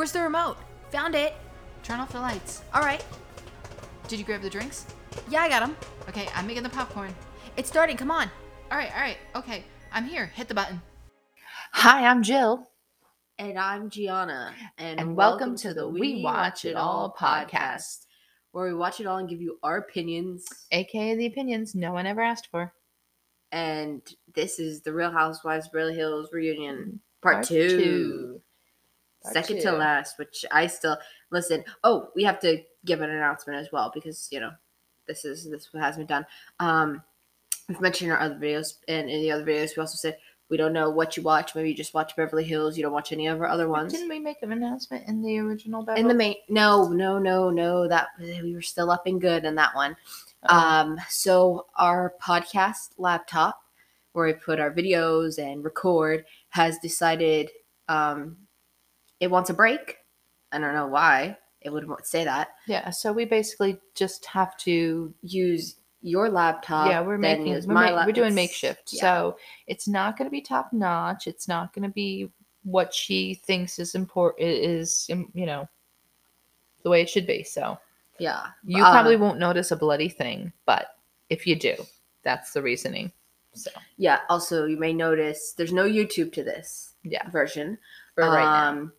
Where's the remote? Found it. Turn off the lights. All right. Did you grab the drinks? Yeah, I got them. Okay, I'm making the popcorn. It's starting. Come on. All right, all right. Okay, I'm here. Hit the button. Hi, I'm Jill, And I'm Gianna. And, and welcome, to the We Watch It All podcast, where we watch it all and give you our opinions. aka the opinions no one ever asked for. And this is the Real Housewives Beverly Hills reunion mm, part, two. Second to last, which I still listen. Oh, we have to give an announcement as well because you know this is this has been done. Um, we've mentioned in our other videos, and in the other videos, we also said we don't know what you watch. Maybe you just watch Beverly Hills. You don't watch any of our other ones. Didn't we make an announcement in the original? in the main no no no no that we were still up and good in that one Oh. um so our podcast laptop where we put our videos and record has decided um it wants a break i don't know why it would say that yeah, so we basically just have to. use your laptop yeah, we're then making. We're, my ma- lap- we're doing makeshift, yeah. so it's not going to be top notch. It's not going to be what she thinks is important. Is um, you know the way it should be. So yeah you probably won't notice a bloody thing, but if you do, that's the reasoning. So yeah also you may notice there's no youtube to this yeah, version for right now.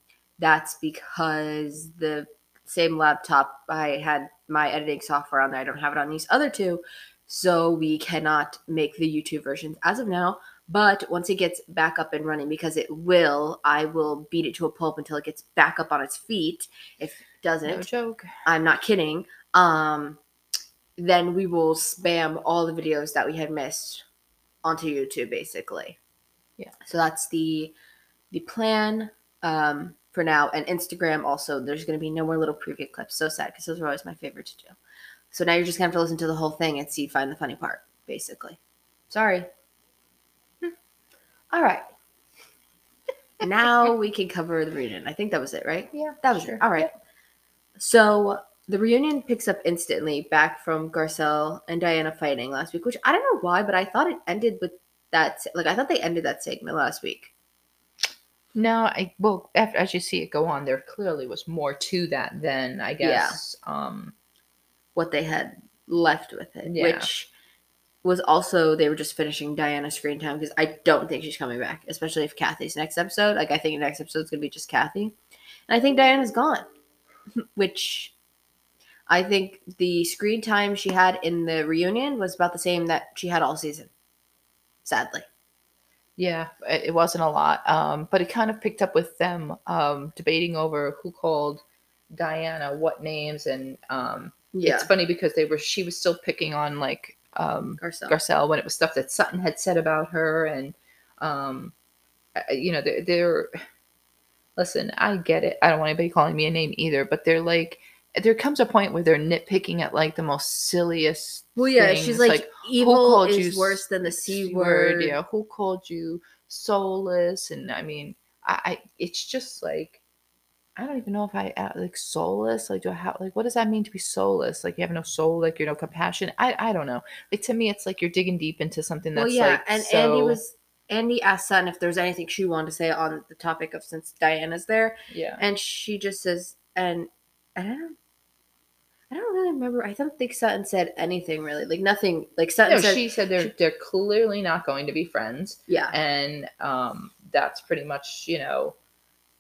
That's because the same laptop I had my editing software on there. I don't have it on these other two, so we cannot make the YouTube versions as of now. But once it gets back up and running, because it will, I will beat it to a pulp until it gets back up on its feet. If it doesn't, No joke. I'm not kidding. Um, then we will spam all the videos that we had missed onto YouTube, basically. Yeah. So that's the the plan um, for now. And Instagram also. There's going to be no more little preview clips. So sad because those are always my favorite to do. So now you're just gonna have to listen to the whole thing and see you find the funny part, basically. Sorry. Hmm. All right. now we can cover the reunion. I think that was it, right? Yeah, That was sure. it. All right. So the reunion picks up instantly back from Garcelle and Diana fighting last week, which I don't know why, but I thought it ended with that. Like I thought they ended that segment last week. No, I well, after, as you see it go on, there clearly was more to that than I guess. Um, What they had left with it, Yeah. which was also they were just finishing Diana's screen time because I don't think she's coming back, especially if Kathy's next episode. Like I think the next episode's gonna be just Kathy, and I think Diana's gone, which. I think the screen time she had in the reunion was about the same that she had all season. Sadly. Yeah, it, wasn't a lot, um, but it kind of picked up with them um, debating over who called Diana what names, and um, Yeah. it's funny because they were she was still picking on like um, Garcelle. Garcelle when it was stuff that Sutton had said about her, and um, you know, they're, they're listen. I get it. I don't want anybody calling me a name either, but they're like, there comes a point where they're nitpicking at like the most silliest. Well, yeah, things, she's like, who evil called is you worse than the c word. Yeah, who called you soulless? And I mean, I, I it's just like. I don't even know if I uh, like soulless. Like, do I have like what does that mean to be soulless? Like, you have no soul, like you're no compassion. I I don't know. Like to me, it's like you're digging deep into something that's Well, yeah, like and so, Andy was Andy asked Sutton if there's anything she wanted to say on the topic of since Diana's there, yeah and she just says, and I don't, I don't really remember. I don't think Sutton said anything really, like nothing. Like Sutton no, said, she said they're they're clearly not going to be friends, yeah, and um, that's pretty much you know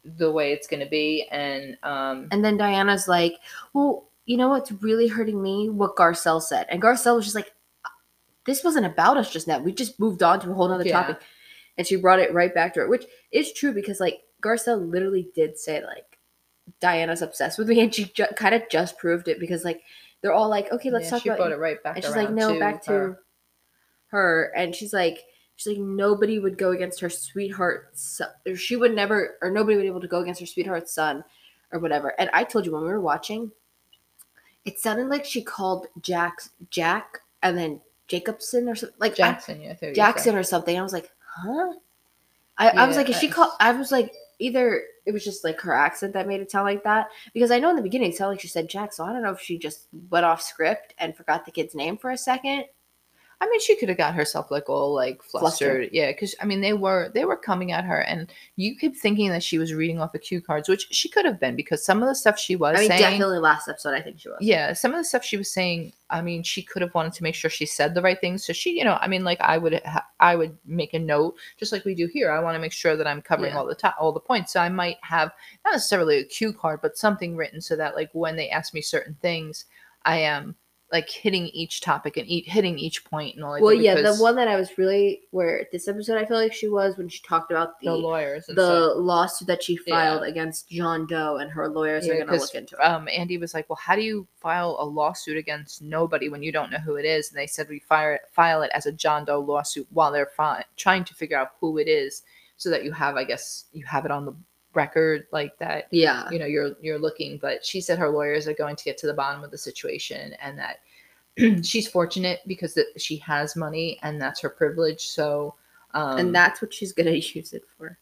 the way it's going to be. And um, and then Diana's like, well, you know what's really hurting me? What Garcelle said, and Garcelle was just like, this wasn't about us just now. We just moved on to a whole other Yeah. topic. And she brought it right back to her, which is true because like Garcelle literally did say like Diana's obsessed with me, and she ju- kind of just proved it because like they're all like, okay, let's yeah, talk she about. brought it right back. and she's like, no, to back to her. her. and she's like, she's like, nobody would go against her sweetheart. Son. Or she would never, or nobody would be able to go against her sweetheart's son, or whatever. And I told you when we were watching, it sounded like she called Jack Jack and then Jacobson or something like I- Jackson. Yeah, you go. Jackson or something. I was like, huh? I, I was like, is she called? I was like, either it was just like her accent that made it sound like that because I know in the beginning it sounded like she said Jack, so I don't know if she just went off script and forgot the kid's name for a second. I mean, she could have got herself like all like flustered, Flustered. yeah. Because I mean, they were they were coming at her, and you keep thinking that she was reading off the cue cards, which she could have been because some of the stuff she was I mean, saying, definitely last episode. I think she was. yeah, some of the stuff she was saying, I mean, she could have wanted to make sure she said the right things. So she, you know, I mean, like I would, ha- I would make a note just like we do here. I want to make sure that I'm covering Yeah. all the top, all the points. So I might have not necessarily a cue card, but something written so that like when they ask me certain things, I am like hitting each topic and eat, hitting each point and all. Like Well, that yeah, the one that I was really where this episode I feel like she was when she talked about the the lawyers and the lawsuit that she Yeah. filed against John Doe, and her lawyers Yeah, are gonna look into it. um, Andy was like, "Well, how do you file a lawsuit against nobody when you don't know who it is?" And they said, "We fire it, file it as a John Doe lawsuit while they're fi- trying to figure out who it is, so that you have, I guess, you have it on the record like that. yeah, You know, you're you're looking." But she said her lawyers are going to get to the bottom of the situation, and that she's fortunate because that she has money and that's her privilege. So, um, and that's what she's going to use it for.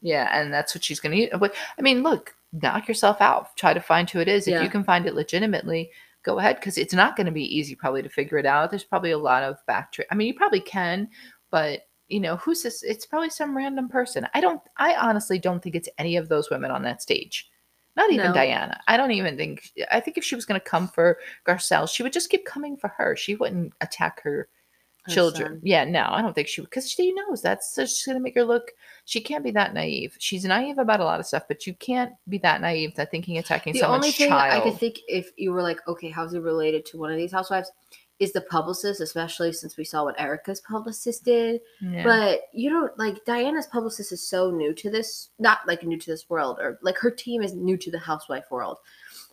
yeah, and that's what she's going to use. But I mean, look, knock yourself out. Try to find who it is. If you can find it legitimately, go ahead because it's not going to be easy probably to figure it out. There's probably a lot of backtrack. I mean, you probably can, but you know, who's this? It's probably some random person. I don't. I honestly don't think it's any of those women on that stage. Not even No. Diana. I don't even think. I think if she was going to come for Garcelle, she would just keep coming for her. She wouldn't attack her Her children. son. Yeah, no, I don't think she would because she knows that's just going to make her look. She can't be that naive. She's naive about a lot of stuff, but you can't be that naive that thinking attacking The someone's only thing child. I could think if you were like, okay, how's it related to one of these housewives? Is the publicist, especially since we saw what Erika's publicist did. Yeah. But you don't like Diana's publicist is so new to this, not like new to this world, or like her team is new to the housewife world.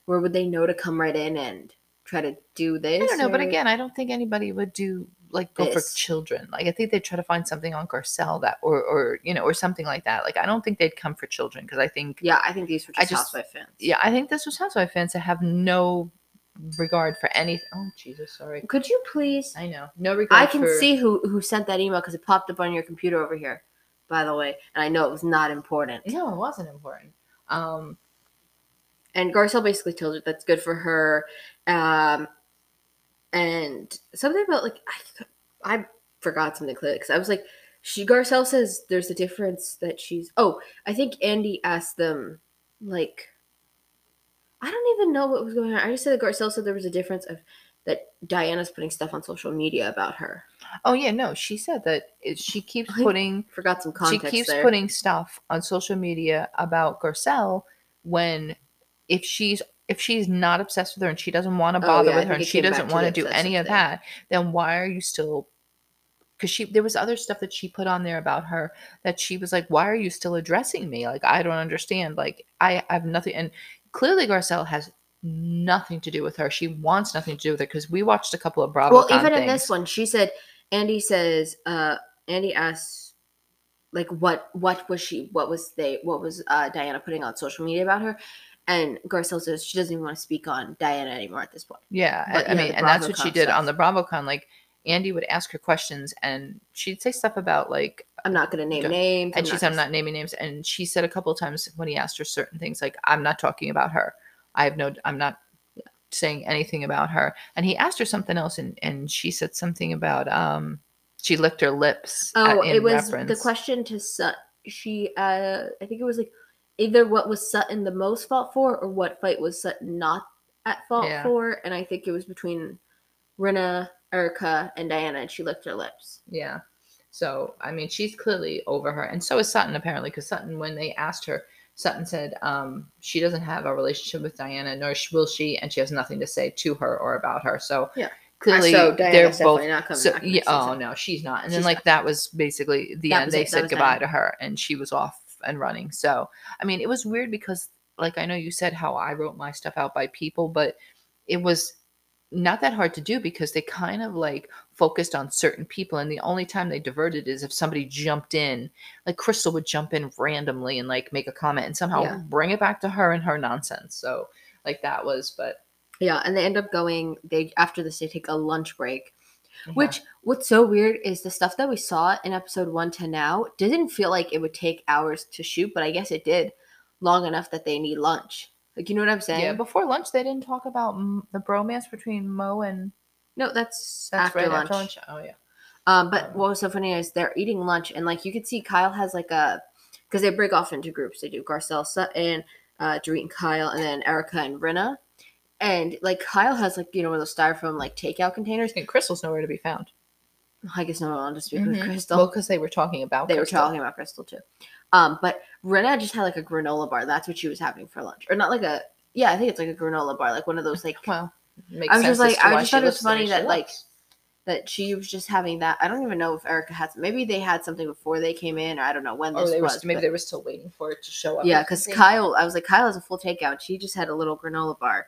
Where would they know to come right in and try to do this? I don't know, but again, I don't think anybody would do like go for children. Like I think they'd try to find something on Garcelle that, or or you know, or something like that. Like I don't think they'd come for children because I think yeah, I think these were I just, just- housewife fans. yeah, I think this was Housewife fans that have no regard for anything. Oh Jesus, sorry. Could you please? I know, no regard. I can for- see who who sent that email because it popped up on your computer over here. By the way, and I know it was not important. No, it wasn't important. Um, and Garcelle basically told her that's good for her. Um, and something about like I, I forgot something clearly because I was like, she Garcelle says there's a difference that she's. Oh, I think Andy asked them like, I don't even know what was going on. I just said that Garcelle said there was a difference of that Diana's putting stuff on social media about her. Oh yeah, no, she said that it, she keeps I putting Forgot some context. she keeps there. putting stuff on social media about Garcelle when if she's if she's not obsessed with her and she doesn't want to Oh, bother yeah, with her and she doesn't want to do any of thing. that, then why are you still because she there was other stuff that she put on there about her that she was like, Why are you still addressing me? Like I don't understand. Like I, I have nothing and clearly Garcelle has nothing to do with her. She wants nothing to do with her because we watched a couple of Bravo. well even in this one she said andy says uh andy asks like what what was she what was they what was uh diana putting on social media about her and garcelle says she doesn't even want to speak on diana anymore at this point Yeah, But I, I mean, and that's what she did stuff. on the BravoCon. Like Andy would ask her questions, and she'd say stuff about like, i'm not going to name Don't- names and she said, "I'm not naming names." And she said a couple of times when he asked her certain things, like, "I'm not talking about her. I have no. I'm not saying anything about her." And he asked her something else, and and she said something about um, she licked her lips. oh at- it was the question to sut she uh i think it was like either what was sutton the most fault for or what fight was sutton not at fault Yeah. for and i think it was between Rinna, erika and diana and she licked her lips Yeah. So, I mean, she's clearly over her. And so is Sutton, apparently, because Sutton, when they asked her, Sutton said um, she doesn't have a relationship with Diana, nor will she, and she has nothing to say to her or about her. So, Yeah. clearly, so they're both. not coming So, back yeah, oh, no, she's not. And then, like, not. that was basically the That end. They it. Said goodbye to her, and she was off and running. So, I mean, it was weird because, like, I know you said how I wrote my stuff out by people, but it was not that hard to do because they kind of like focused on certain people and the only time they diverted is if somebody jumped in like crystal would jump in randomly and like make a comment and somehow Yeah. bring it back to her and her nonsense so like that was but Yeah, and they end up going. They after this they take a lunch break. yeah. Which what's so weird is the stuff that we saw in episode one to now didn't feel like it would take hours to shoot, but I guess it did long enough that they need lunch. Like you know what I'm saying? yeah before lunch they didn't talk about mm, the bromance between mo and No, that's, That's after right lunch. after lunch. Oh yeah. Um, but Um, what was so funny is they're eating lunch, and like you could see Kyle has like a because they break off into groups. They do Garcelle, Sutton, uh, Dorit and Kyle, and then Erika and Rinna. And like Kyle has like you know one of those styrofoam like takeout containers. And Crystal's nowhere to be found. I guess no one wanted to speak with Mhm. Crystal. Well, because they were talking about. they Crystal. were talking about Crystal too. Um, but Rinna just had like a granola bar. That's what she was having for lunch, or not like a yeah, I think it's like a granola bar, like one of those like Well, makes I was just like- I just thought it was looks the way funny she that, like, that she was just having that. I don't even know if Erika had maybe they had something before they came in, or I don't know when this they were was. maybe but- they were still waiting for it to show up. yeah, because. Kyle, I was like, Kyle has a full takeout. She just had a little granola bar,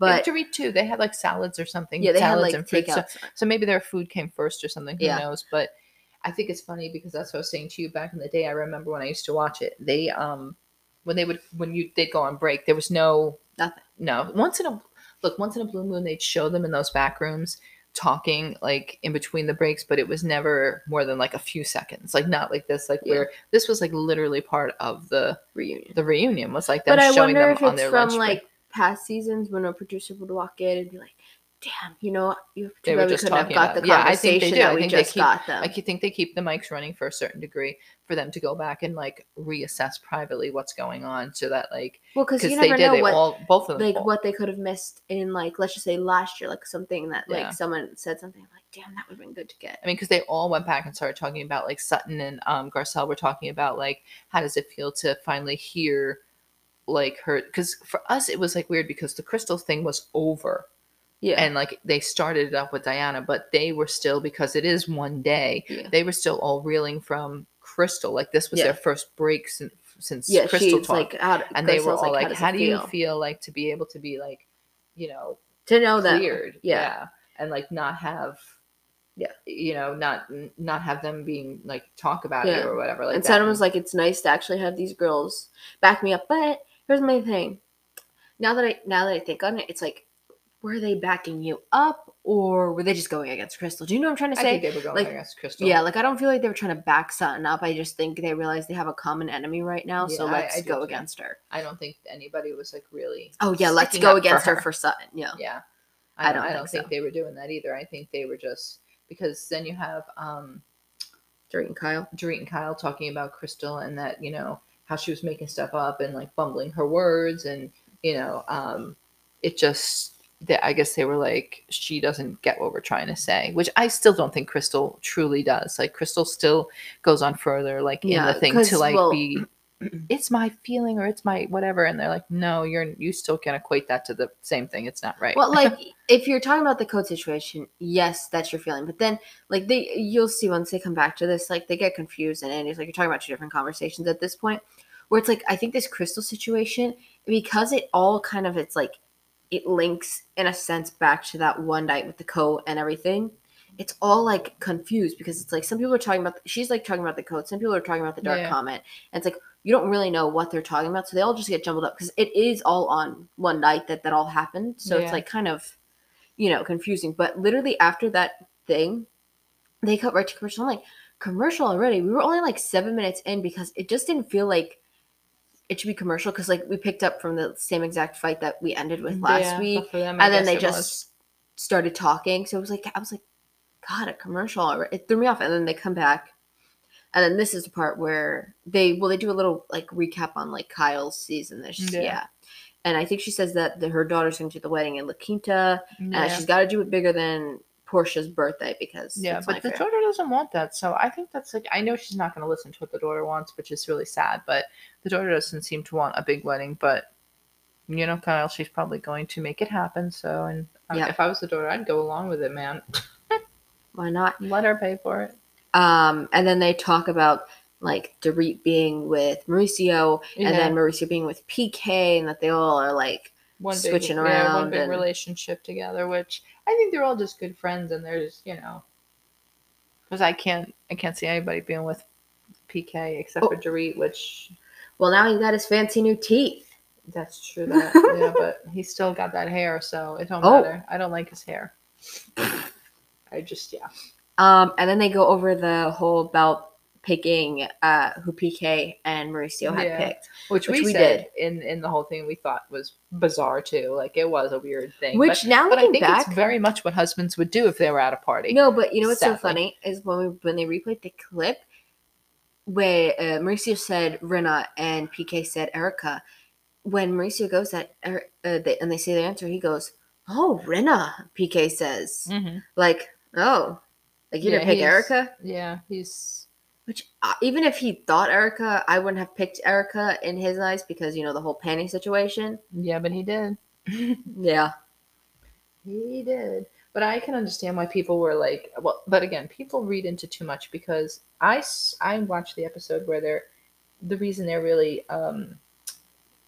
But but to read too, they had like salads or something. yeah, they had like and fruit. So, so maybe their food came first or something. Who Yeah. knows? But I think it's funny because that's what I was saying to you back in the day. I remember when I used to watch it. They um when they would when you they'd go on break, there was no Nothing. No, once in a look, once in a blue moon, they'd show them in those back rooms talking like in between the breaks, but it was never more than like a few seconds. Like not like this, like Yeah. where this was like literally part of the reunion. the reunion was like them But I showing wonder them if on it's their from lunch break. like past seasons when a producer would walk in and be like, "Damn, you know, you They too were bad we just couldn't have talking got about- the yeah, I think they conversation do. I that we think they just keep- got them." Like you think they keep the mics running for a certain degree for them to go back and like reassess privately what's going on, so that like well, because because you they never did know they what all both of them like all- what they could have missed in like let's just say last year, like something that like Yeah. someone said something like, "Damn, that would have been good to get." I mean, because they all went back and started talking about like Sutton and um, Garcelle were talking about like how does it feel to finally hear like her because for us it was like weird because the crystal thing was over Yeah, and like they started it up with Diana, but they were still because it is one day yeah, they were still all reeling from Crystal like this was Yeah. their first break since since yeah. Crystal like, how, and they were all like, does how, it do you feel?" like to be able to be like you know to know that? cleared yeah. and like not have Yeah. you know not not have them being like talk about Yeah. it or whatever like and. Shannon was like, "It's nice to actually have these girls back me up." But here's my thing: now that I now that I think on it, it's like, were they backing you up or were they just going against Crystal? Do you know what I'm trying to I say? think they were going like, against Crystal Yeah, like I don't feel like they were trying to back Sutton up. I just think they realized they have a common enemy right now, so Yeah, I- let's I do go against her. I don't think anybody was like really Oh yeah, let's go against her. her. for Sutton. Yeah. yeah I I don't I think don't think so. they were doing that either I think they were just because then you have um Dorit and Kyle. Dorit and Kyle talking about Crystal and that, you know, how she was making stuff up and like bumbling her words and, you know, um it just that I guess they were like, she doesn't get what we're trying to say, which I still don't think Crystal truly does. Like Crystal still goes on further, like in Yeah, the thing to like well- be it's my feeling or it's my whatever and they're like no you're you still can equate that to the same thing it's not right Well, like if you're talking about the code situation, yes, that's your feeling. But then, like they, you'll see once they come back to this, like they get confused, and Andy's like, you're talking about two different conversations at this point. Where it's like, I think this crystal situation, because it all kind of, it's like, it links in a sense back to that one night with the coat and everything. It's all like confused because it's like some people are talking about, she's like talking about the code, some people are talking about the dark Yeah. comment, and it's like you don't really know what they're talking about, so they all just get jumbled up because it is all on one night that that all happened. So Yeah. it's like kind of, you know, confusing. But literally after that thing, they cut right to commercial. I'm like, commercial already? We were only like seven minutes in because it just didn't feel like it should be commercial because like we picked up from the same exact fight that we ended with last Yeah, week, them, and then they just was. started talking. So it was like I was like, God, a commercial. It threw me off. And then they come back, and then this is the part where they well they do a little like recap on like Kyle's season. This yeah. Yeah. And I think she says that the, her daughter's going to the wedding in La Quinta, and she's got to do it bigger than Portia's birthday because Yeah, but the fair. daughter doesn't want that. So I think that's like I know she's not going to listen to what the daughter wants, which is really sad. But the daughter doesn't seem to want a big wedding. But you know, Kyle, she's probably going to make it happen. So, and um, Yeah. if I was the daughter, I'd go along with it, man. Why not? Let her pay for it. Um, and then they talk about like Dorit being with Mauricio, and then Mauricio being with PK, and that they all are like one switching big, yeah, one around big and- relationship together, which I think they're all just good friends, and they're you know, because I can't I can't see anybody being with PK except Oh. for Dorit, which well now he got his fancy new teeth. That's true. That yeah, but he's still got that hair, so it don't Oh. matter. I don't like his hair. I just yeah. Um, and then they go over the whole about picking uh, who PK and Mauricio had Yeah. picked. which, which we, we said in in the whole thing we thought was bizarre too. Like it was a weird thing. Which but, now but I looking think back, it's very much what husbands would do if they were at a party. no, but you know what's so funny is when we when they replayed the clip where uh, Mauricio said Rinna and PK said Erika. When Mauricio goes that Er- uh, they, and they say the answer, he goes, "Oh, Rinna." PK says, Mhm. like, "Oh, like you Yeah, didn't pick Erika." Yeah, he's Which uh, even if he thought Erika, I wouldn't have picked Erika in his eyes because you know the whole panty situation. yeah, but he did. Yeah, He did. But I can understand why people were like, well, but again, people read into too much because I I watched the episode where they're, the reason they're really um,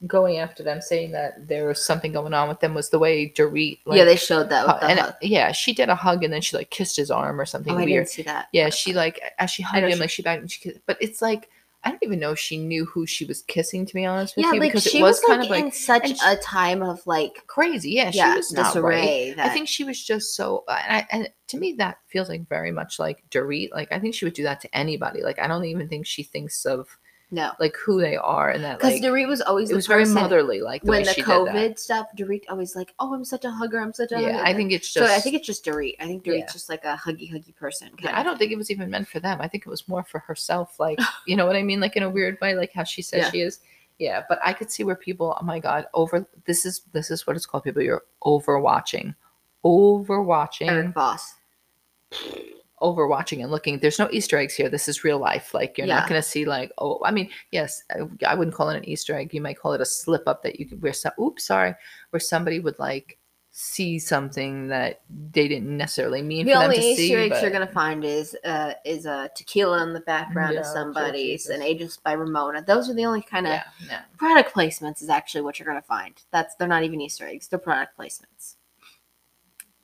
going after them, saying that there was something going on with them was the way Dorit, like, yeah, they showed that with hu- the and hug. yeah, she did a hug and then she like kissed his arm or something Oh, I didn't see that. Yeah, she like as she hugged him, she- like she backed and she kissed, but it's like I don't even know if she knew who she was kissing. To be honest with Yeah, you, like because she it was, was, kind like, of like in such she- a time of like crazy. Yeah, yeah, she was not right. disarray. I think she was just so, uh, and, I, and to me, that feels like very much like Dorit. Like I think she would do that to anybody. Like I don't even think she thinks of no, like who they are and that. because Like, Dorit was always it was very motherly. Like the when way the she did that. COVID stuff. Dorit always like, oh, I'm such a hugger. I'm such a Yeah, hugger. I think it's so. just. I think it's just Dorit. I think Dorit's Yeah. just like a huggy, huggy person. Yeah, I don't think it was even meant for them. I think it was more for herself. Like, you know what I mean? Like in a weird way, like how she says Yeah. she is. Yeah, but I could see where people, oh my god, over this is this is what it's called. People, you're overwatching, overwatching, Eric Voss. Overwatching and looking. There's no Easter eggs here. This is real life. Like you're Yeah. not going to see like oh, I mean, yes, I, I wouldn't call it an Easter egg. You might call it a slip up that you could where some. Oops, sorry, where somebody would like see something that they didn't necessarily mean The for them only Easter see. eggs you're gonna find is uh is a tequila in the background Yeah, of somebody's and. Ages by Ramona. Those are the only kind of yeah, no. product placements is actually what you're gonna find. That's they're not even Easter eggs; they're product placements.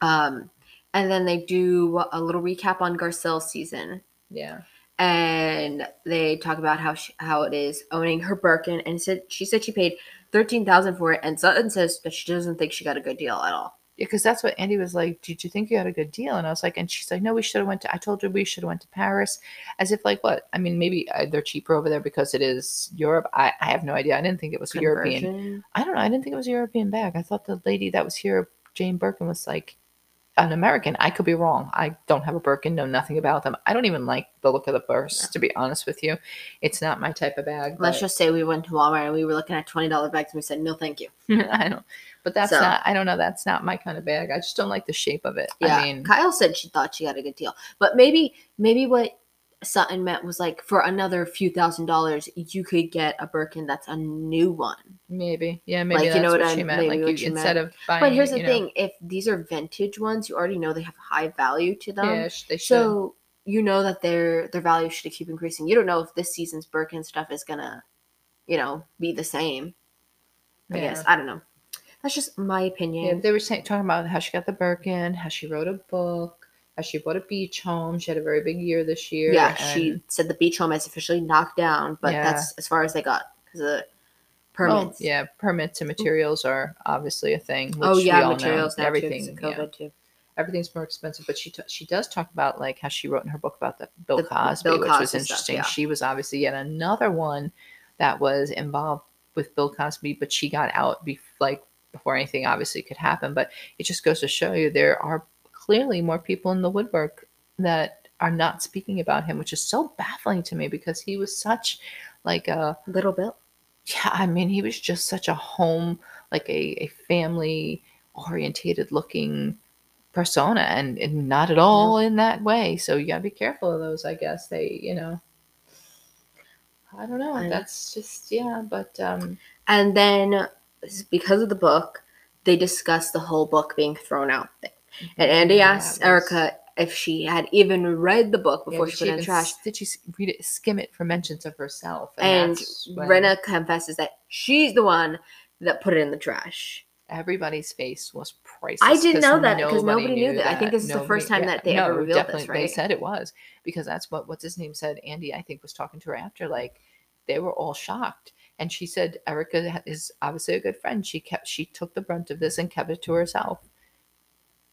Um, and then they do a little recap on Garcelle's season, yeah. and they talk about how she, how it is owning her Birkin, and said she said she paid thirteen thousand for it, and Sutton says that she doesn't think she got a good deal at all. Yeah, because that's what Andy was like. Did you think you had a good deal? And I was like, and she's like, no, we should have went to. I told her we should have went to Paris, as if like what? I mean, maybe uh, they're cheaper over there because it is Europe. I, I have no idea. I didn't think it was European. I don't know. I didn't think it was a European bag. I thought the lady that was here, Jane Birkin, was like an American. I could be wrong. I don't have a Birkin, know nothing about them. I don't even like the look of the purse, to be honest with you. It's not my type of bag. Let's just say we went to Walmart and we were looking at twenty dollar bags and we said no, thank you. I don't. But that's So- not. I don't know. That's not my kind of bag. I just don't like the shape of it. Yeah, I mean, Kyle said she thought she got a good deal, but maybe maybe what Sutton meant was like for another few thousand dollars, you could get a Birkin that's a new one. maybe. Yeah, maybe Like, you know what, what I- she meant. Like you, instead meant. of buying. But here's the you know, thing: if these are vintage ones, you already know they have high value to them. yeah, they should. so you know that their their value should keep increasing. You don't know if this season's Birkin stuff is gonna, you know, be the same. I Yeah. guess I don't know. That's just my Yeah, opinion. they were saying, talking about how she got the Birkin, how she wrote a book, how she bought a beach home. She had a very big year this year. Yeah, she said the beach home is officially knocked down, but Yeah. that's as far as they got because of the permits. yeah, permits and materials are obviously a thing. Oh yeah, know. materials now everything. too. of yeah, too. everything's more expensive. But she t- she does talk about like how she wrote in her book about the Bill The Cosby, Bill which Cosby was stuff, interesting. yeah. She was obviously yet another one that was involved with Bill Cosby, but she got out be- like before anything obviously could happen. But it just goes to show you there are clearly more people in the woodwork that are not speaking about him, which is so baffling to me because he was such like a Little bit. yeah, I mean, he was just such a home, like a, a family orientated looking persona and, and not at all in that way. So you gotta be careful of those, I guess. They, you know, I don't know. I know. That's just, yeah, but, um, And then because of the book, they discussed the whole book being thrown out thing. And Andy Yeah, asked Erika if she had even read the book before did she put it in the trash. Did she read it, skim it for mentions of herself? And that's when Rinna confesses that she's the one that put it in the trash. everybody's face was priceless. I didn't know that because nobody knew that. I think this is the first time that they ever revealed this, definitely, They said it was because that's what what's his name said. Andy, I think, was talking to her after. Like they were all shocked, and she said Erika is obviously a good friend. She kept she took the brunt of this and kept it to herself,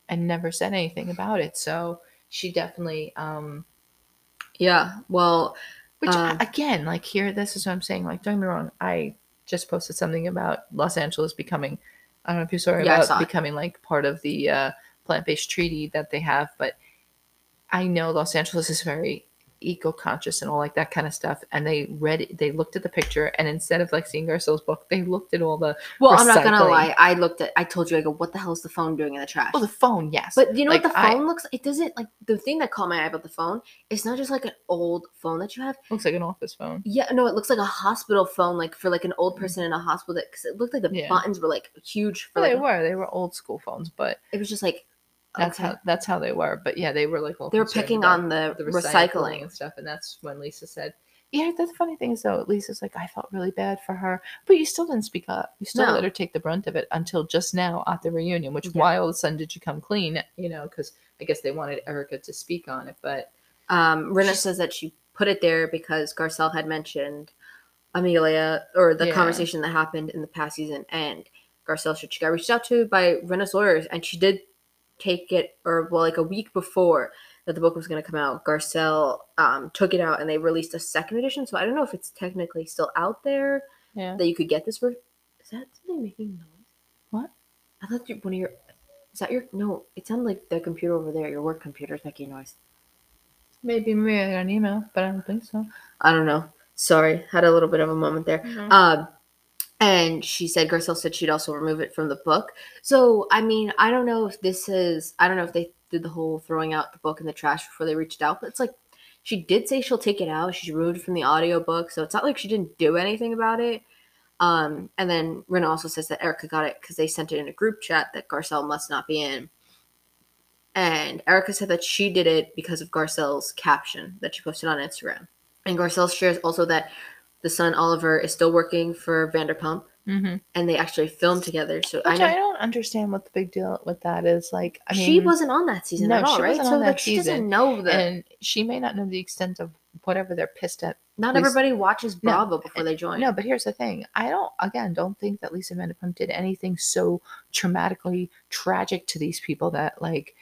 and never said anything about it. So she definitely, um, Yeah. Well, Which Um, again, like here, this is what I'm saying. Like, don't get me wrong. I just posted something about Los Angeles becoming. I don't know if you saw it Yeah, about saw it. becoming like part of the uh, plant-based treaty that they have, but I know Los Angeles is very eco-conscious and all like that kind of stuff. And they read, they looked at the picture, and instead of like seeing Garcelle's book, they looked at all the Well, I'm not gonna lie. I looked at. I told you. I go, what the hell is the phone doing in the trash? oh the phone, yes. But you know Like, what the I- phone looks? It doesn't like the thing that caught my eye about the phone. It's not just like an old phone that you have. looks like an office phone. Yeah, no, it looks like a hospital phone, like for like an old person in a hospital. That because it looked like the Mm. Yeah. buttons were like huge. For Well, they like, were, they were old school phones, but It was just like that's okay. how that's how they were. But yeah, they were like all they were concerned picking on the, the recycling. recycling and stuff. And that's when Lisa said, "Yeah, the funny thing is though, Lisa's like, I felt really bad for her, but you still didn't speak up. You still No. let her take the brunt of it until just now at the reunion. Which Yeah. why all of a sudden did you come clean? You know, because I guess they wanted Erika to speak on it, but Um, She's- says that she put it there because Garcelle had mentioned Amelia or the Yeah. conversation that happened in the past season, and Garcelle said she got reached out to by Rinna's lawyers, and she did take it, or well, like a week before that the book was going to come out, Garcelle um, took it out and they released a second edition. So I don't know if it's technically still out there yeah, that you could get this for. Is that something making noise? What? I thought you, one of your. Is that your no? It sounded like the computer over there. Your work computer is making noise. maybe maybe I got an email, but I don't think so. I don't know. Sorry, had a little bit of a moment there. Mhm. Um, and she said Garcelle said she'd also remove it from the book. So I mean, I don't know if this is. I don't know if they did the whole throwing out the book in the trash before they reached out. But it's like she did say she'll take it out. She removed it from the audiobook, so it's not like she didn't do anything about it. Um, and then Rinna also says that Erika got it because they sent it in a group chat that Garcelle must not be in. And Erika said that she did it because of Garcelle's caption that she posted on Instagram. And Garcelle shares also that the son Oliver is still working for Vanderpump, Mm-hmm. and they actually filmed together. So I know I, don't understand what the big deal with that is. Like, I mean, she wasn't on that season No, at all, she right? wasn't so on that like she doesn't know that and she may not know the extent of whatever they're pissed at not Lisa- everybody watches No, Bravo before they join. No, but here's the thing. I don't again don't think that Lisa Vanderpump did anything so traumatically tragic to these people that like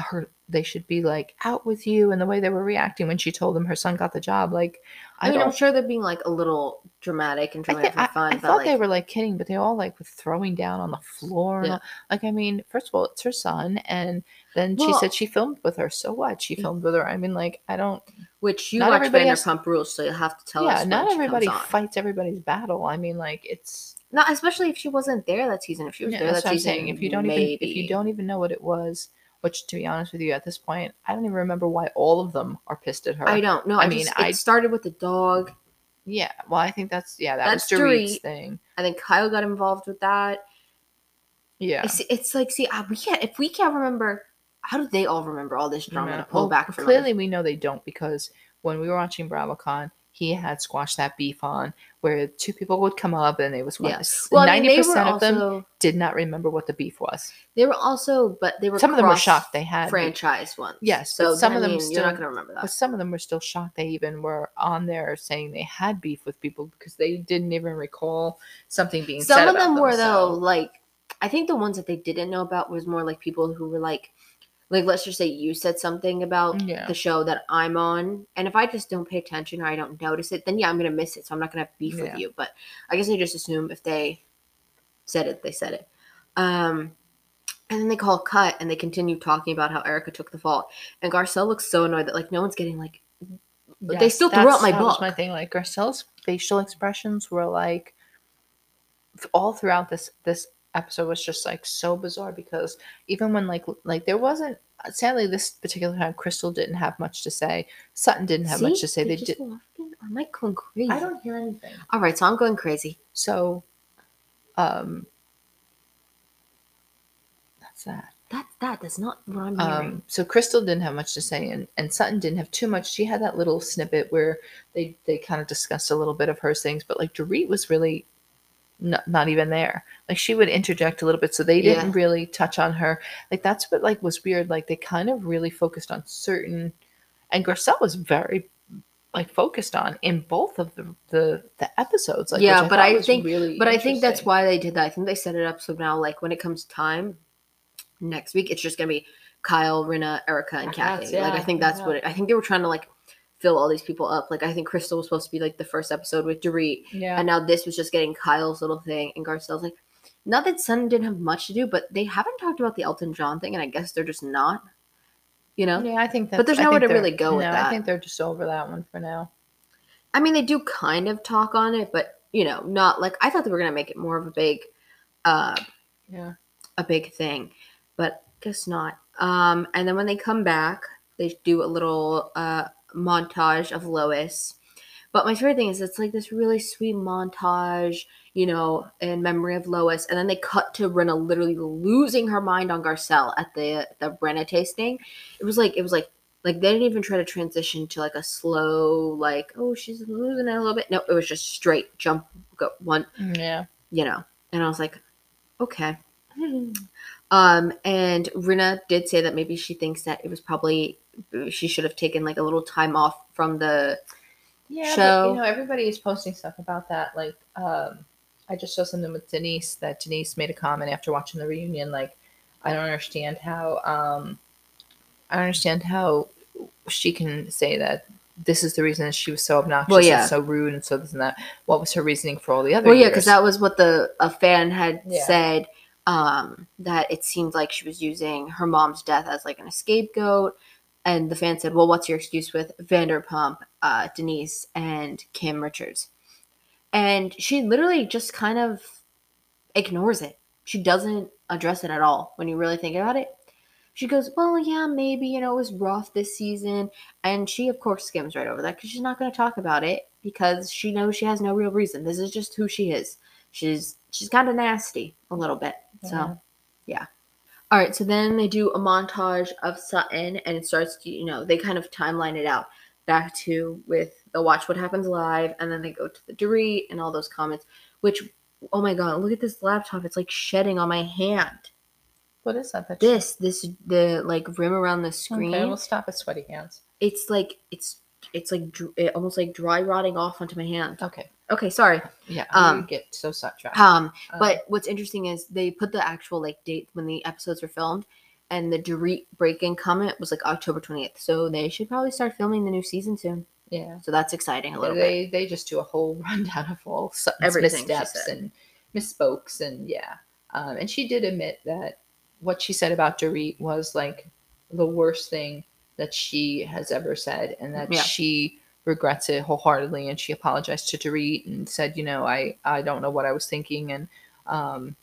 her they should be like out with you and the way they were reacting when she told them her son got the job. Like I, I, mean, I'm sure they're being like a little dramatic and I, thi- I, for fun, I but thought like they were like kidding, but they all like were throwing down on the floor. Yeah. like, I mean, first of all, it's her son, and then she said she filmed with her. So what? She mm. filmed with her. I mean, like, I don't. which you watch everybody has- Vanderpump Rules, so you'll have to tell yeah, when not everybody fights everybody's battle. I mean, like, it's Not especially if she wasn't there that season. If she was Yeah, there that's that what I'm season, saying. If you don't even if you don't even know what it was, which to be honest with you, at this point, I don't even remember why all of them are pissed at her. I don't know. I I, mean, just, I- it started with the dog. Yeah, well, I think that's yeah, that That's was Dorit's Dorit. thing. I think Kyle got involved with that. Yeah, It's, it's like, see, uh, we can't. If we can't remember, how do they all remember all this drama Yeah. to pull Well, back from? Clearly, we know they don't because when we were watching BravoCon, he had squashed that beef on where two people would come up and they was Yes. Well, I mean, ninety they were percent of them also did not remember what the beef was. they were also, but they were Some of them were shocked they had franchise ones. Yes, so some I of them mean, you're not going to remember that. But some of them were still shocked they even were on there saying they had beef with people because they didn't even recall something being said Some of them were so- though, like I think the ones that they didn't know about was more like people who were like, like let's just say you said something about Yeah. the show that I'm on, and if I just don't pay attention or I don't notice it, then yeah, I'm gonna miss it. So I'm not gonna have beef Yeah. with you. But I guess I just assume if they said it, they said it. Um, and then they call cut and they continue talking about how Erika took the fall. and Garcelle looks so annoyed that like no one's getting like they still threw out my book. my thing. Like Garcelle's facial expressions were like all throughout this this episode was just like so bizarre because even when like like there wasn't sadly this particular time Crystal didn't have much to say. Sutton didn't have much to say. They just did. laughing? Am I going crazy? I don't hear anything. All right, so I'm going crazy. So, um, that's that. That that is not what I'm hearing. Um, so Crystal didn't have much to say, and, and Sutton didn't have too much. She had that little snippet where they they kind of discussed a little bit of her things, but like Dorit was really not, not even there. Like she would interject a little bit, so they didn't Yeah. really touch on her. Like that's what like was weird. Like they kind of really focused on certain, and Garcelle was very like focused on in both of the the, the episodes. Like, Yeah, which but I think- really but I think that's why they did that. I think they set it up so now, like when it comes time next week, it's just gonna be Kyle, Rinna, Erika, and Kathy. like I think that's what it, I think they were trying to like fill all these people up. Like I think Crystal was supposed to be like the first episode with Dorit, Yeah. and now this was just getting Kyle's little thing, and Garcelle's like, not that Sun didn't have much to do, but they haven't talked about the Elton John thing, and I guess they're just not. You know, Yeah, I think that. But there's nowhere to really go with no, that. I think they're just over that one for now. I mean, they do kind of talk on it, but you know, not like I thought they were gonna make it more of a big, uh, Yeah. a big thing, but guess not. Um, and then when they come back, they do a little uh montage of Lois. But my favorite thing is it's like this really sweet montage, you know, in memory of Lois, and then they cut to Rinna literally losing her mind on Garcelle at the the Brenna tasting. It was like it was like like they didn't even try to transition to like a slow like oh she's losing it a little bit. No, it was just straight jump go one Yeah. you know. And I was like, okay. Um, and Rinna did say that maybe she thinks that it was probably she should have taken like a little time off from the Yeah, show. but you know, everybody is posting stuff about that. Like, um, I just saw something with Denise that Denise made a comment after watching the reunion. Like, I don't understand how, um, I don't understand how she can say that this is the reason she was so obnoxious Well, yeah. and so rude and so this and that. What was her reasoning for all the other? well, yeah, because that was what the a fan had Yeah. said. Um, that it seemed like she was using her mom's death as like an scapegoat. And the fan said, "Well, what's your excuse with Vanderpump, uh, Denise, and Kim Richards?" And she literally just kind of ignores it. She doesn't address it at all. When you really think about it, she goes, "Well, yeah, maybe you know it was rough this season," and she of course skims right over that because she's not going to talk about it because she knows she has no real reason. This is just who she is. She's she's kind of nasty a little bit. So. Yeah. All right, so then they do a montage of Sutton, and it starts. To, you know, they kind of timeline it out back to with the watch what happens live, and then they go to the Dorit and all those comments. Which, oh my god, look at this laptop! It's like shedding on my hand. what is that? that This, this, the like rim around the screen. Okay, we'll stop at sweaty hands. It's like it's it's like it almost like dry rotting off onto my hand. Okay. Okay, sorry. Yeah. Um, get so sidetracked. Um, Um, But what's interesting is they put the actual like date when the episodes were filmed, and the Dorit break-in comment was like October twentieth. So they should probably start filming the new season soon. yeah. So that's exciting a little bit. they they just do a whole rundown of all Everything missteps and misspokes and yeah um, and she did admit that what she said about Dorit was like the worst thing that she has ever said and that Yeah. she regrets it wholeheartedly and she apologized to Dorit and said you know I I don't know what I was thinking and um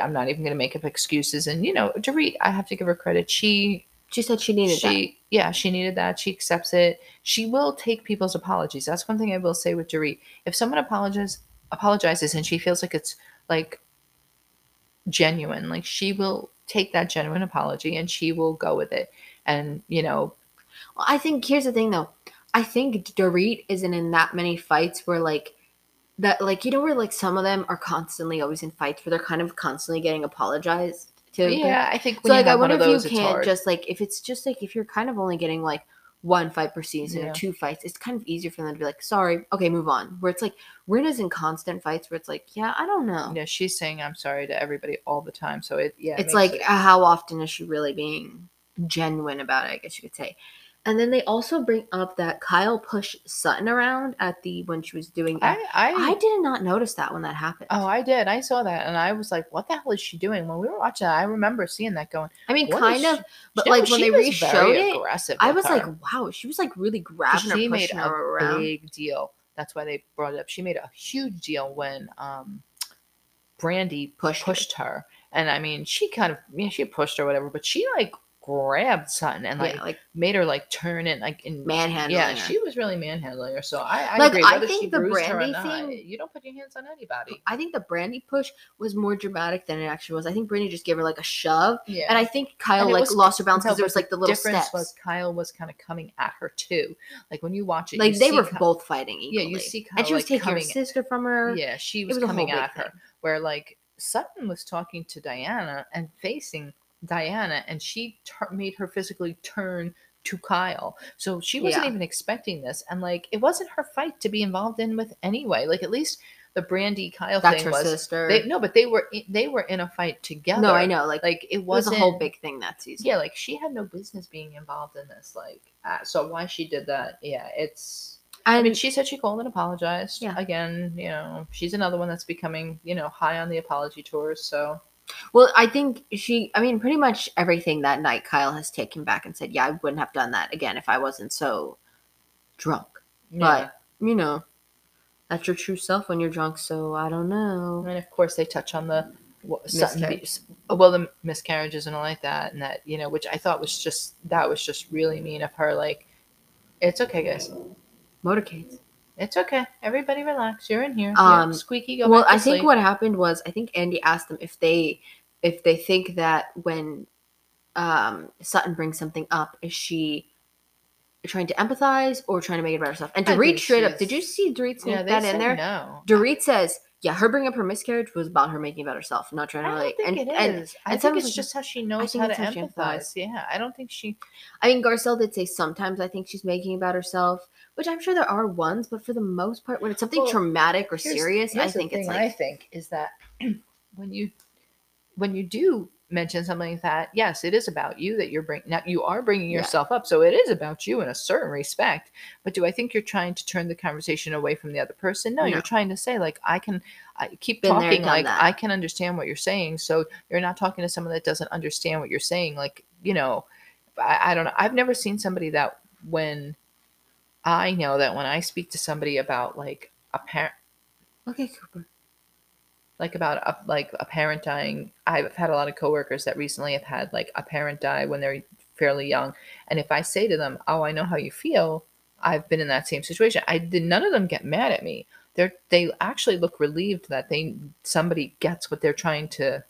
I'm not even going to make up excuses and you know Dorit I have to give her credit she She said she needed she yeah she needed that she accepts it she will take people's apologies that's one thing i will say with Dorit. if someone apologizes apologizes and she feels like it's like genuine like she will take that genuine apology and she will go with it and you know. Well, I think here's the thing though. I think Dorit isn't in that many fights where like that like you know where like some of them are constantly always in fights where they're kind of constantly getting apologized to. yeah i think so like I wonder if those you can't hard. just like if it's just like if you're kind of only getting like one fight per season Yeah. or two fights, it's kind of easier for them to be like, sorry, okay, move on. Where it's like Rinna's in constant fights where it's like, yeah, I don't know. yeah she's saying i'm sorry to everybody all the time so it yeah it it's like it- how often is she really being genuine about it? I guess you could say. And then they also bring up that Kyle pushed Sutton around at the when she was doing. I, I, I did not notice that when that happened. Oh, I did. I saw that, and I was like, "What the hell is she doing?" When we were watching that, I remember seeing that going. I mean, kind of, she-" but She- like when they re-showed very it, aggressive I was her. like, wow, she was like really grabbing her, she made a around. big deal. That's why they brought it up. She made a huge deal when um, Brandi Pushed pushed, her. her. and I mean, she kind of yeah, she pushed her, or whatever, but she like grabbed Sutton and like yeah, like made her like turn and like in manhandling Yeah, her. she was really manhandling her. So I, I Like, agree. I think the bruised her or Brandi not, thing- you don't put your hands on anybody. I think the Brandi push was more dramatic than it actually was. I think Brandi just gave her like a shove, Yeah, and I think Kyle like was lost her balance because there was like the little difference steps. was Kyle was kind of coming at her too. Like when you watch it, like they were Ky- both fighting Yeah, you see and she was like, taking her sister from her. Yeah, she was, was coming at her. thing. Where like Sutton was talking to Diana and facing Diana, and she made her physically turn to Kyle. So she wasn't Yeah. even expecting this, and like it wasn't her fight to be involved in with anyway. Like at least the Brandi Kyle That's thing her was sister. they no, but they were in, they were in a fight together. no, I know. Like, Like it it was a whole big thing that season. Yeah, like she had no business being involved in this. Like, uh, so why she did that? Yeah, it's. And I mean, she said she called and apologized. Yeah. Again, you know, she's another one that's becoming, you know, high on the apology tours. So well, I think she. I mean, pretty much everything that night, Kyle has taken back and said, "Yeah, I wouldn't have done that again if I wasn't so drunk." yeah. But you know, that's your true self when you're drunk. So I don't know. And of course, they touch on the Miscarriage. Well, the miscarriages and all like that, and that you know, which I thought was just that was just really mean of her. Like, it's okay, guys. Motorcades. It's okay. Everybody relax. You're in here. Um, yeah, squeaky. Go well back to i think sleep. what happened was i think andy asked them if they if they think that when um sutton brings something up is she trying to empathize or trying to make it about herself and Dorit straight up did you see Dorit sneak yeah, that in there No, Dorit says yeah her bringing up her miscarriage was about her making about herself not trying to like think and, it and is. I think it's was- just how she knows how to how she empathize. Yeah, I don't think she. I mean, Garcelle did say sometimes I think she's making about herself, which I'm sure there are ones, but for the most part, when it's something Well, traumatic or Here's- serious, I here's the think it's like I think is that when you when you do mention something like that, yes, it is about you that you're bringing. Now you are bringing Yeah. yourself up, so it is about you in a certain respect. But do I think you're trying to turn the conversation away from the other person? No, No. you're trying to say like I can. I keep Been talking like that. I can understand what you're saying. So you're not talking to someone that doesn't understand what you're saying. Like you know, I, I don't know. I've never seen somebody that when I know that when I speak to somebody about like a parent okay, Cooper. like about a, like a parent dying. I've had a lot of coworkers that recently have had like a parent die when they're fairly young, and if I say to them, "Oh, I know how you feel," I've been in that same situation. I did none of them get mad at me. They're they actually look relieved that they somebody gets what they're trying to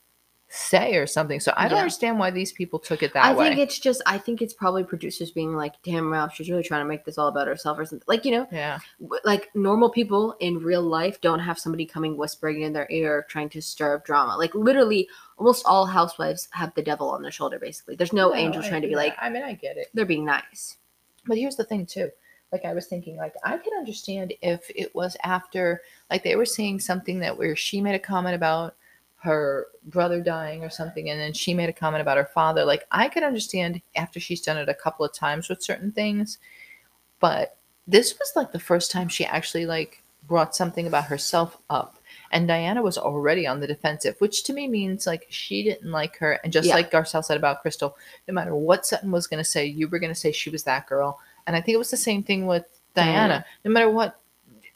say or something. So I don't Yeah. understand why these people took it that I way. I think it's just I think it's probably producers being like, "Damn, Ralph, she's really trying to make this all about herself or something." Like you know, yeah, like normal people in real life don't have somebody coming whispering in their ear trying to stir up drama. Like literally, almost all housewives have the devil on their shoulder. Basically, there's no, angel I- trying to be yeah, like I mean, I get it. they're being nice. But here's the thing too. Like I was thinking, like I can understand if it was after, like they were saying something that where she made a comment about her brother dying or something, and then she made a comment about her father. Like I could understand after she's done it a couple of times with certain things, but this was like the first time she actually like brought something about herself up. And Diana was already on the defensive, which to me means like she didn't like her. And just Yeah. like Garcelle said about Crystal, no matter what Sutton was going to say, you were going to say she was that girl. And I think it was the same thing with Diana. Diana. No matter what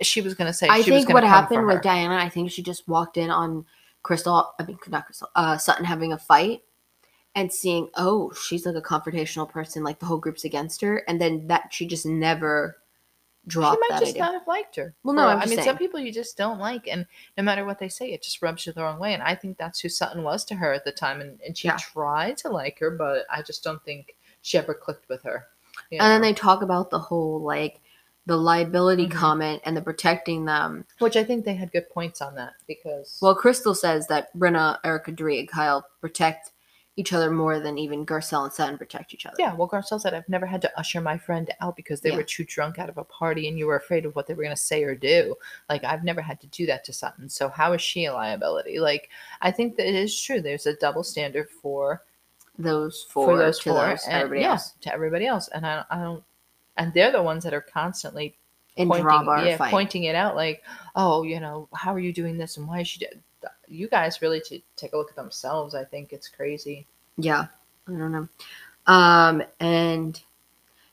she was going to say, I think what happened with. Diana, I think she just walked in on Crystal, I mean, not Crystal, uh, Sutton having a fight and seeing, oh, she's like a confrontational person, like the whole group's against her. And then that she just never dropped she might just idea. not have liked her. Well, no, I mean, some people you just don't like, and no matter what they say, it just rubs you the wrong way. And I think that's who Sutton was to her at the time, and, and she Yeah. tried to like her, but I just don't think she ever clicked with her. you And then they talk about the whole like the liability Mhm. comment and the protecting them. which I think they had good points on that because Well, Crystal says that Rinna, Erika, Dorit, and Kyle protect each other more than even Garcelle and Sutton protect each other. yeah, well, Garcelle said I've never had to usher my friend out because they Yeah. were too drunk out of a party and you were afraid of what they were going to say or do. Like I've never had to do that to Sutton, so how is she a liability? Like I think that it is true. There's a double standard for Those four for those to four those, and, everybody yeah, else. to everybody else, and I, I don't. And they're the ones that are constantly In pointing, yeah, fight. pointing it out, like, oh, you know, how are you doing this, and why is she? Do-? You guys really to take a look at themselves. I think it's crazy. Yeah, I don't know. Um, and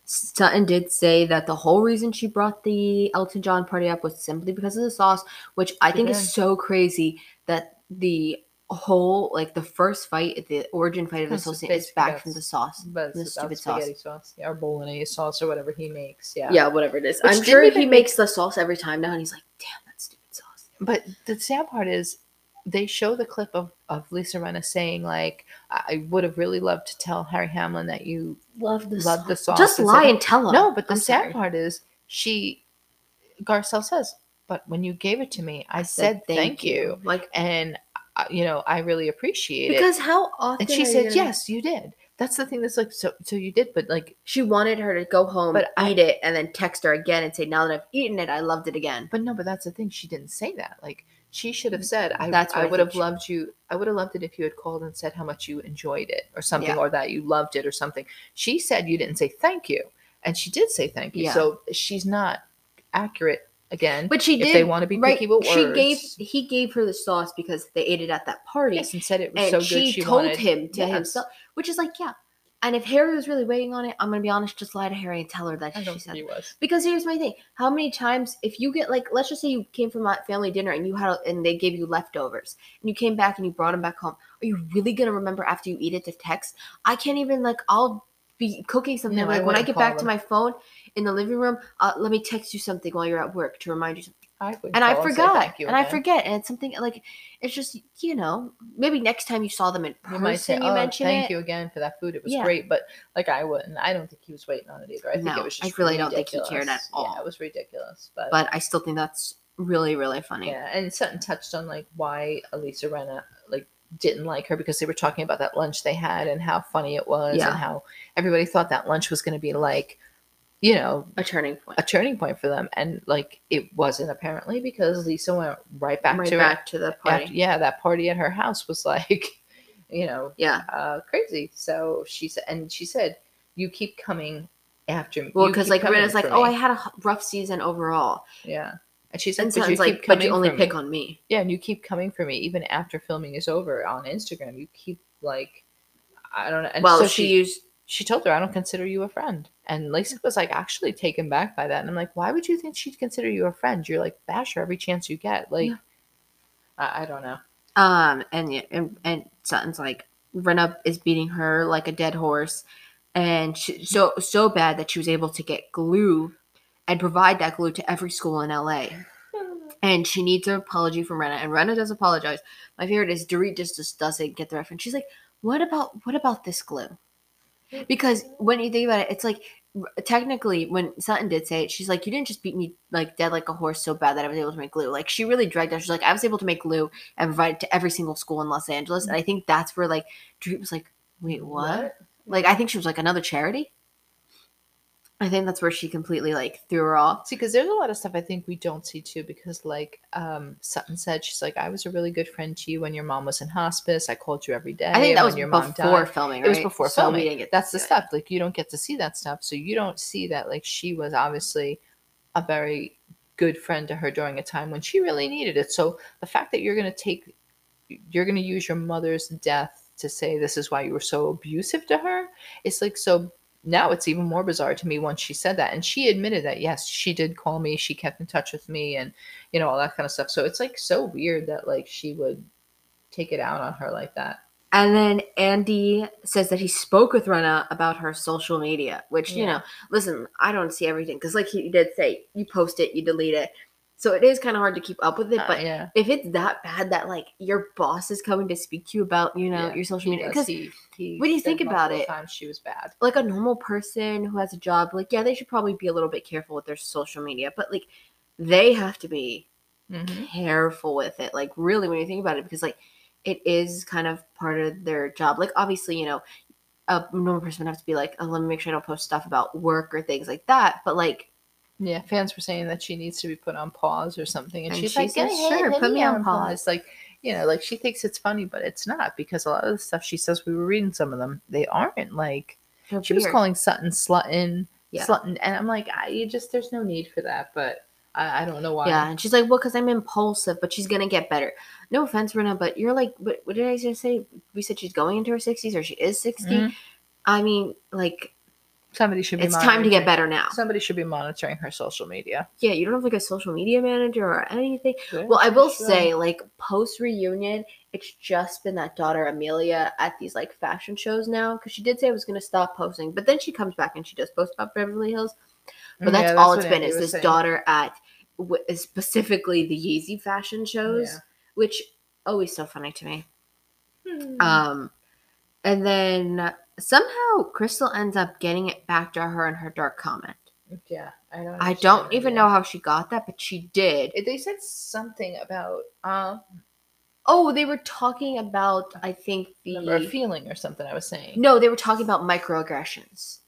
Sutton did say that the whole reason she brought the Elton John party up was simply because of the sauce, which I She think did. is so crazy that the whole like the first fight, the origin fight of the whole is back from the sauce. But The stupid sauce. sauce. yeah, or bolognese sauce, or whatever he makes. Yeah. Yeah, whatever it is. Which I'm sure he make- makes the sauce every time now, and he's like, "Damn, that stupid sauce." But the sad part is, they show the clip of, of Lisa Rinna saying like, "I I would have really loved to tell Harry Hamlin that you Love the Love the sauce Just lie and tell him. No, but the I'm sad sorry. part is she Garcelle says, "But when you gave it to me, I, said, thank, you. Like and you know I really appreciate it." because how often And she said, gonna- "Yes, you did." That's the thing that's like so so you did, but like She wanted her to go home, But I- eat it, and then text her again and say, "Now that I've eaten it, I loved it again." but no, but that's the thing. She didn't say that. Like she should have said, I That's I I would have she- loved you I would have loved it if you had called and said how much you enjoyed it or something Yeah. or that you loved it or something. She said you didn't say thank you. And she did say thank you. Yeah. So she's not accurate again. But she if did. they want to be right, picky with words. She gave he gave her the sauce because they ate it at that party, yes, and said it was and so good she, she told wanted- him to Yes. himself, which is like, yeah. And if Harry was really waiting on it, I'm gonna be honest, just lie to Harry and tell her that I she said. he was. Because here's my thing: how many times, if you get like, let's just say you came from a family dinner and you had, and they gave you leftovers, and you came back and you brought them back home, are you really gonna remember after you eat it to text? I can't even like, I'll be cooking something. No, like when I get back to my phone in the living room, uh, let me text you something while you're at work to remind you. Something. I would And I forgot, you and I forget, and it's something like, it's just you know, maybe next time you saw them in You person, might say, you "Oh, thank it. you again for that food. It was Yeah. great." But like, I wouldn't. I don't think he was waiting on it either. I think No, it was just. I really don't think he cared at ridiculous. all. Yeah, it was ridiculous. But, But I still think that's really, really funny. yeah, and Sutton touched on like why Elisa Rinna like didn't like her because they were talking about that lunch they had and how funny it was Yeah. and how everybody thought that lunch was going to be like, you know, A turning point. a turning point for them, and like it wasn't apparently because Lisa went right back right to back to the party. after- yeah, that party at her house was like, you know, yeah. uh, crazy. So she said, and she said, "You keep coming after me." Well, because like Rinna's like, oh. I had a rough season overall, yeah." And she said, and "But you like, but you only pick me. on me. yeah, and you keep coming for me even after filming is over on Instagram. You keep like, I don't know." And well, so she, used she told her, "I don't consider you a friend." And Lisa was like actually taken back by that, and I'm like, "Why would you think she'd consider you a friend? You're like bash her every chance you get." Like, Yeah. I, I don't know. um, and and, and Sutton's like, Rinna is beating her like a dead horse, and she, so so bad that she was able to get glue and provide that glue to every school in LA. And she needs an apology from Rinna, and Rinna does apologize. My favorite is Dorit just, just doesn't get the reference. She's like, "What about what about this glue?" Because when you think about it, it's like technically when Sutton did say it, she's like, "You didn't just beat me like dead like a horse so bad that I was able to make glue." Like she really dragged out. She's like, "I was able to make glue and provide it to every single school in Los Angeles," and I think that's where like Drew was like, "Wait, what?" Like I think she was like another charity. I think that's where she completely like threw her off. See, because there's a lot of stuff I think we don't see too. Because like um, Sutton said, she's like, I was a really good friend to you when your mom was in hospice. I called you every day. I think that when was your mom before died. filming. It was before So we filming. didn't get That's the it. stuff. Like you don't get to see that stuff, so you don't see that. Like she was obviously a very good friend to her during a time when she really needed it. So the fact that you're going to take, you're going to use your mother's death to say this is why you were so abusive to her. It's like so. Now it's even more bizarre to me once she said that, and she admitted that yes, she did call me. She kept in touch with me, and you know all that kind of stuff. So it's like so weird that like she would take it out on her like that. And then Andy says that he spoke with Rinna about her social media, which, you know, listen, I don't see everything because, like he did say, you post it, you delete it. So it is kind of hard to keep up with it. Uh, But yeah, if it's that bad that, like, your boss is coming to speak to you about, you know, Yeah, your social media, because, he when you think about it- times she was bad. like, a normal person who has a job, like, yeah, they should probably be a little bit careful with their social media, but, like, they have to be Mm-hmm. careful with it. Like really, when you think about it, because like it is kind of part of their job. Like obviously, you know, a normal person would have to be like, oh, let me make sure I don't post stuff about work or things like that. But like, Yeah, fans were saying that she needs to be put on pause or something, and, And she's she like, says, "Yeah, "Sure, put me on pause." Like, you know, like she thinks it's funny, but it's not because a lot of the stuff she says we were reading some of them, they aren't like she was calling Sutton slutting, Yeah. and I'm like, I, you just there's no need for that, but I, I don't know why. Yeah, and she's like, well, because I'm impulsive, but she's gonna get better. No offense, Rinna, but you're like, what, what did I just say? We said she's going into her sixties, or she is 60 Mhm. I mean, like, somebody should be. it's time to get monitoring- better now. Somebody should be monitoring her social media. Yeah, you don't have like a social media manager or anything. Yeah, Well, I will sure. say, like post reunion, it's just been that daughter Amelia at these like fashion shows now because she did say I was going to stop posting, but then she comes back and she does post about Beverly Hills. But that's Yeah, all it's been Andy is this saying. daughter at w- specifically the Yeezy fashion shows, Yeah. which always so funny to me. Hmm. Um, and then somehow Crystal ends up getting it back to her in her dark comment. yeah, I don't. I don't even know how she got that, but she did. They said something about um Oh, they were talking about I think the feeling or something I was saying. No, they were talking about microaggressions.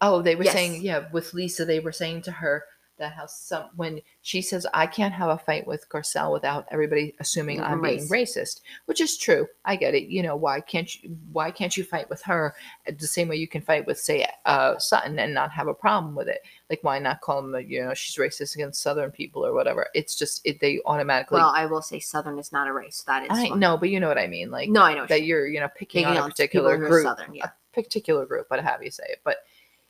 Oh, they were Yes. saying, yeah, with Lisa, they were saying to her that how some when she says, I can't have a fight with Garcelle without everybody assuming I'm being racist, which is true. I get it. You know, why can't you why can't you fight with her the same way you can fight with, say, uh Sutton and not have a problem with it? Like why not call them you know, she's racist against Southern people or whatever. It's just it they automatically Well, I will say Southern is not a race. That is I know, but you know what I mean. Like No, I know. that you're you're, know, picking picking on a particular people who are group Southern, yeah. a particular group, but have you say it. But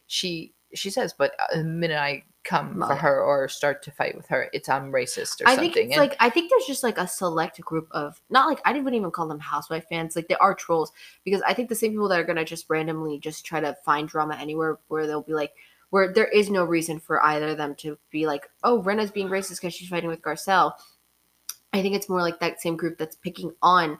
she she says, but uh, the minute I come Well, for her or start to fight with her, it's I'm racist or I something. think it's And like I think there's just like a select group of not like I wouldn't even call them housewife fans. Like they are trolls because I think the same people that are gonna just randomly just try to find drama anywhere where they'll be like where there is no reason for either of them to be like, oh, Rinna's being racist because she's fighting with Garcelle. I think it's more like that same group that's picking on.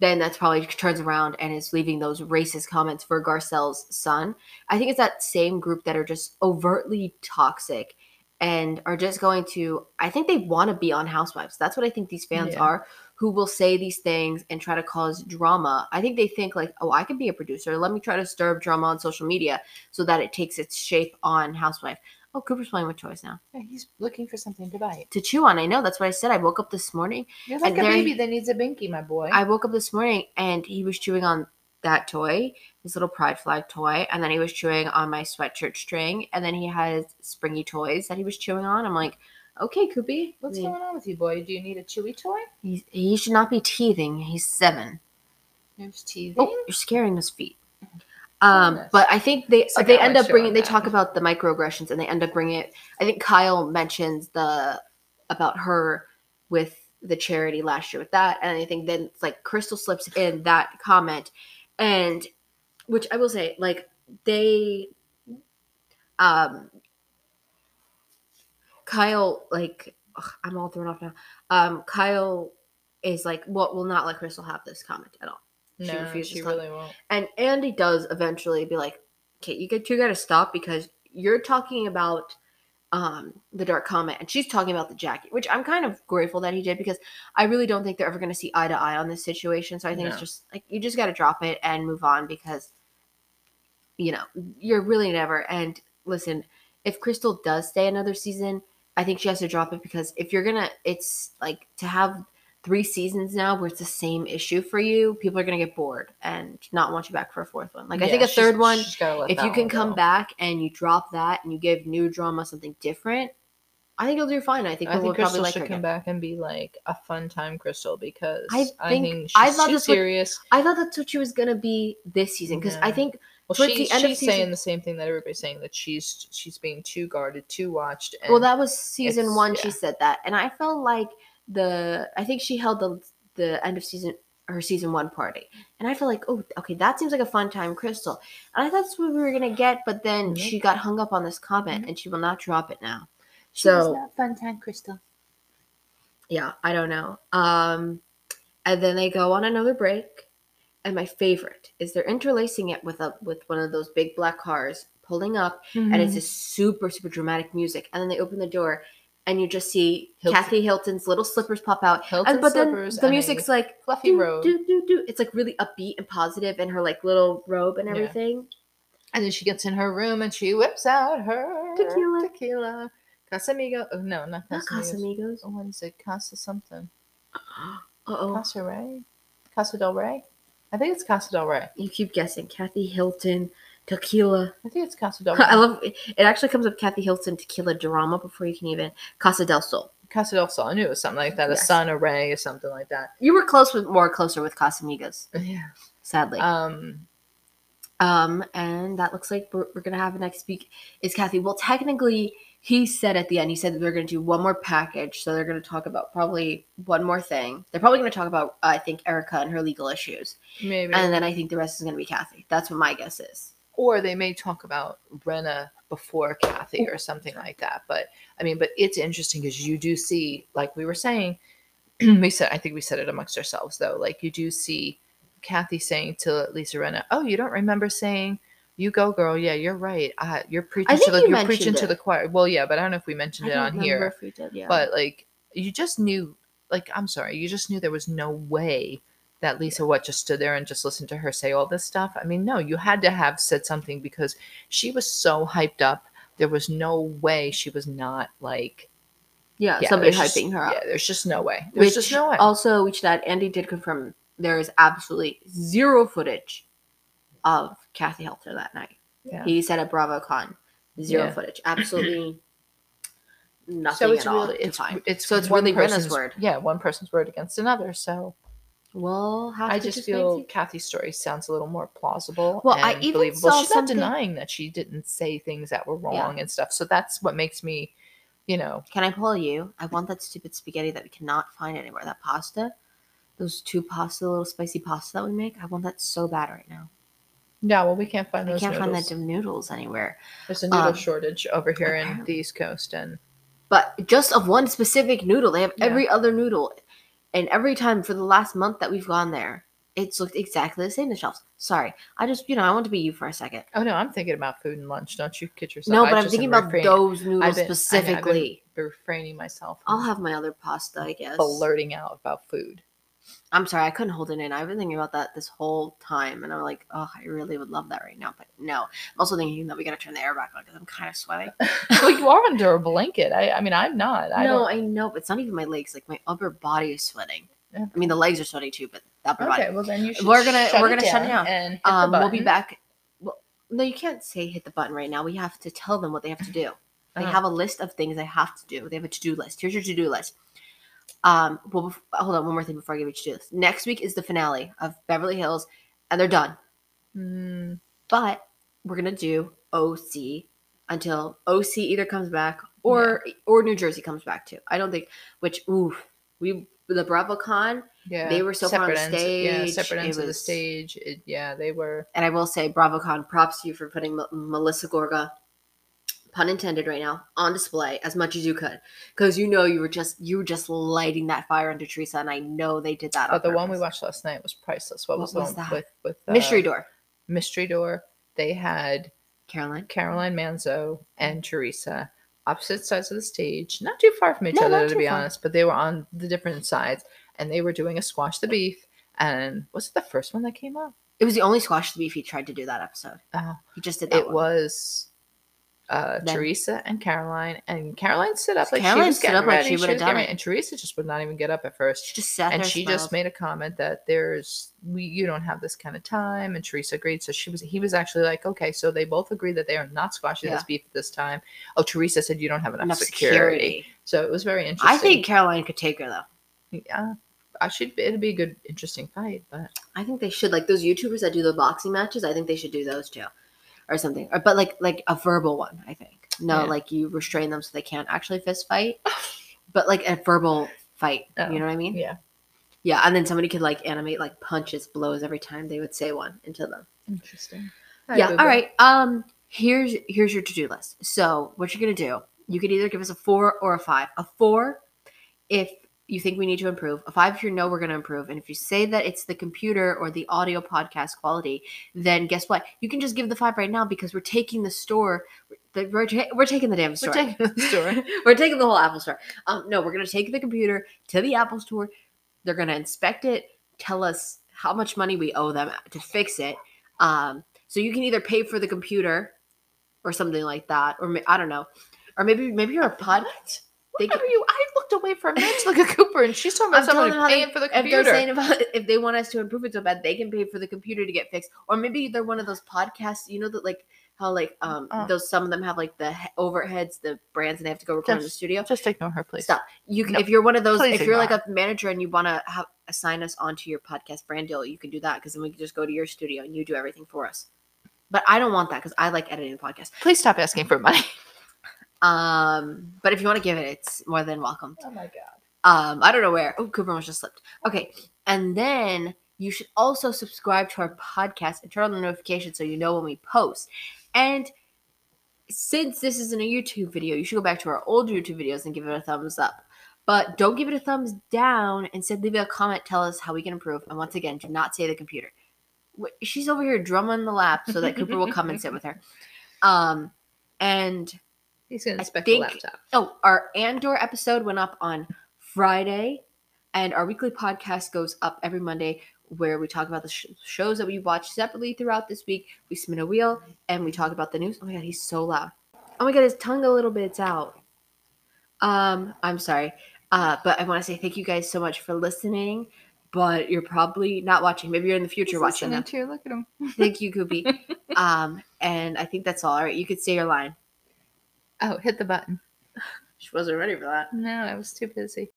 Then that's probably turns around and is leaving those racist comments for Garcelle's son. I think it's that same group that are just overtly toxic and are just going to I think they want to be on Housewives. That's what I think these fans Yeah. are who will say these things and try to cause drama. I think they think like, "Oh, I could be a producer. Let me try to stir up drama on social media so that it takes its shape on Housewife." Oh, Cooper's playing with toys now. Yeah, he's looking for something to bite. To chew on. I know that's what I said. I woke up this morning. You're like And a there- baby that needs a binky, my boy. I woke up this morning and he was chewing on that toy, his little pride flag toy, and then he was chewing on my sweatshirt string, and then he has springy toys that he was chewing on. I'm like, okay, Koopy. What's I mean, going on with you, boy? Do you need a chewy toy? He, he should not be teething. He's seven. There's oh, teething. Oh, you're scaring his feet. Um, but I think they like they end up bringing. They talk about the microaggressions, and they end up bringing it. I think Kyle mentions the about her with the charity last year with that, and I think then it's like Crystal slips in that comment, and which I will say, like they, um, Kyle, like ugh, I'm all thrown off now. Um, Kyle is like, what will not let Crystal have this comment at all. She no, refuses she to- really won't. And Andy does eventually be like, okay, you get you got to stop because you're talking about um the dark comment and she's talking about the jacket, which I'm kind of grateful that he did because I really don't think they're ever going to see eye to eye on this situation. So I think No. it's just like you just got to drop it and move on because you know you're really never. And listen, if Crystal does stay another season, I think she has to drop it because if you're gonna, it's like to have three seasons now where it's the same issue for you, people are gonna get bored and not want you back for a fourth one. Like I think a third one, she's gotta let if you can come go. back and you drop that and you give new drama something different, I think you'll do fine. I think I think probably Crystal like should come again. back and be like a fun time Crystal because I I think- think, I thought this serious. I thought that's what she was gonna be this season because I think Well, towards she's, the end of she's season- saying the same thing that everybody's saying that she's she's being too guarded, too watched. And well that was season one she said that and i felt like the i think she held the the end of season her season one party. And i felt like oh okay that seems like a fun time crystal. And i thought that's what we were gonna get but then Mhm. she got hung up on this comment and she will not drop it now. She so not fun time Crystal. yeah i don't know. Um and then they go on another break. And my favorite is they're interlacing it with a with one of those big black cars pulling up. And Mm-hmm. it's this super super dramatic music. And then they open the door and you just see Hilton- kathy hilton's little slippers pop out Hilton and, but then the music's like fluffy do, robe. do, do, do. it's like really upbeat and positive in her like little robe and Yeah. everything And then she gets in her room and she whips out her Tequila. Tequila. Casamigo. Oh, no, not not Casamigos. casamigos Oh, what is it? Casa something. uh-oh Casa Rey? Casa del Rey? I think it's Casa del Rey. you keep guessing kathy hilton tequila I think it's Casa del Rey. i love it it actually comes up kathy hilton tequila drama before you can even casa del sol Casa del Sol. I knew it was something like that. Yes. A sun, a ray, or something like that. you were close with more closer with casamigos Yeah. sadly Um, Um, and that looks like we're, we're gonna have next week is Kathy. Well, technically, he said at the end, he said that they're gonna do one more package, so they're gonna talk about probably one more thing. They're probably gonna talk about, I think, Erika and her legal issues, maybe. and then I think the rest is gonna be Kathy. That's what my guess is. Or they may talk about Rinna before Kathy or something like that. But I mean, but it's interesting because you do see, like we were saying, we said, I think we said it amongst ourselves though, like you do see Kathy saying to Lisa Rinna, "Oh, you don't remember saying." You go, girl. Yeah, you're right. Uh, you're preaching to the you you're preaching to the choir. Well, yeah, but I don't know if we mentioned I it on here. if we did, yeah. But like, you just knew like I'm sorry, you just knew there was no way that Lisa what just stood there and just listened to her say all this stuff. I mean, no, you had to have said something because she was so hyped up. There was no way she was not like Yeah, yeah, somebody there's just- hyping her up. Yeah, there's just no way. There's Which just no way. also, should add, Andy did confirm there is absolutely zero footage of Kathy Hilton that night. Yeah. He said at BravoCon, zero Yeah. footage, absolutely nothing so it's at all. really to it's find. it's so it's one really person's- word. Yeah, one person's word against another. So We'll have I to just feel wait. Kathy's story sounds a little more plausible. Well, I even believable. saw She's not denying that she didn't say things that were Yeah. wrong and stuff. So that's what makes me, you know, Can I pull you? I want that stupid spaghetti that we cannot find anywhere. That pasta, those two pasta, little spicy pasta that we make. I want that so bad right now. yeah. Well, we can't find I those can't find noodles. that damn noodles anywhere. There's a noodle um, shortage over here in the East Coast, and But just of one specific noodle. They have Yeah. every other noodle. And every time for the last month that we've gone there, it's looked exactly the same. The shelves. Sorry, I just you know I want to be you for a second. oh no, I'm thinking about food and lunch. Don't you kid yourself? No, but I'm thinking about refrain- those noodles been- I know, I've been refraining myself. I'll have my other pasta, I guess. blurting out about food. I'm sorry, I couldn't hold it in. I've been thinking about that this whole time, and I'm like, oh, I really would love that right now, but no. I'm also thinking that we gotta turn the air back on because I'm kind of sweating. well, you are under a blanket. I, I mean, I'm not. I no, don't. I know, but it's not even my legs. Like my upper body is sweating. Yeah. I mean, the legs are sweating too, but the upper body. Okay, well then you should. We're gonna- we're gonna shut it down. and Um, we'll be back. Well, no, you can't say hit the button right now. We have to tell them what they have to do. They Uh-huh. have a list of things they have to do. They have a to do list. Here's your to do list. Um, well, bef- hold on, one more thing before I give you to do this. Next week is the finale of Beverly Hills, and they're done. Mm, But we're gonna do OC until OC either comes back or or New Jersey comes back too. I don't think. Which ooh, we the BravoCon, yeah, They were so far on the separate ends- Yeah, stage, separate ends of the stage. It, yeah, they were. and I will say BravoCon, props to you for putting M- Melissa Gorga, pun intended, right now on display as much as you could, because you know you were just you were just lighting that fire under Teresa, and I know they did that. Oh, on the one we watched last night was priceless. What, What was was that? with with uh, Mystery Door, Mystery Door? They had Caroline. Caroline Manzo and Teresa opposite sides of the stage, not too far from each No, other to be far. honest, but they were on the different sides, and they were doing a squash the beef. And was it the first one that came up? It was the only squash the beef he tried to do that episode. Uh, He just did that. it one. was uh, Then- Teresa and Caroline, and Caroline stood up like Caroline she was getting up like ready. she would've was done getting and Teresa just would not even get up at first. She just sat and she smiled. just made a comment that there's we you don't have this kind of time and Teresa agreed so she was he was actually like okay so they both agreed that they are not squashing this beef at this time oh Teresa said you don't have enough, enough security. security. so it was very interesting I think Caroline could take her though. yeah I should it'd be a good interesting fight but I think they should like those YouTubers that do the boxing matches. I think they should do those too, or something. Or, but like like a verbal one. I think no, Yeah. like you restrain them so they can't actually fist fight, but like a verbal fight. Oh, you know what I mean? yeah Yeah, and then somebody could like animate like punches, blows every time they would say one into them. interesting yeah. All right. Um. Here's here's your to do list. So what you're gonna do? You could either give us a four or a five. A four, if you think we need to improve. A five if you know we're gonna improve. And if you say that it's the computer or the audio podcast quality, then guess what? You can just give the five right now because we're taking the store. the- We're, ta- we're taking the damn store. we're taking the story we're taking the whole Apple Store. Um, no, we're gonna take the computer to the Apple Store. They're gonna inspect it, tell us how much money we owe them to fix it. Um, so you can either pay for the computer or something like that, or I don't know, or maybe maybe you're a pod. what They what are you I looked away for a minute to look at Cooper and she's talking about someone how they- paying for the If they're saying about if they want us to improve it so bad, they can pay for the computer to get fixed, or maybe they're one of those podcasts. You know that like how like um Uh. those some of them have like the overheads, the brands, and they have to go record in the studio. just ignore her please Stop. You can, No. if you're one of those, if you're like a manager and you want to have assign us onto your podcast brand deal, you can do that because then we can just go to your studio and you do everything for us. But I don't want that because I like editing the podcast. please stop asking for money Um, but if you want to give it, it's more than welcome. oh my god Um, I don't know where. Oh, Cooper almost just slipped. Okay, and then you should also subscribe to our podcast and turn on the notification so you know when we post. And since this isn't a YouTube video, you should go back to our old YouTube videos and give it a thumbs up. But don't give it a thumbs down. Instead, leave a comment. Tell us how we can improve. And once again, do not say the computer. She's over here drumming the lap so that Cooper will come and sit with her. Um, and he's gonna inspect think- the laptop Oh, our Andor episode went up on Friday. And our weekly podcast goes up every Monday where we talk about the sh- shows that we watched separately throughout this week. We spin a wheel and we talk about the news. Oh my god, he's so loud. Oh my god, his tongue a little bit's out. Um, I'm sorry. Uh, but I want to say thank you guys so much for listening. But you're probably not watching. Maybe you're in the future watching them. Too. Look at him. Thank you, Goopy. um, and I think that's all. All right, you could say your line. Oh, hit the button. She wasn't ready for that. No, I was too busy.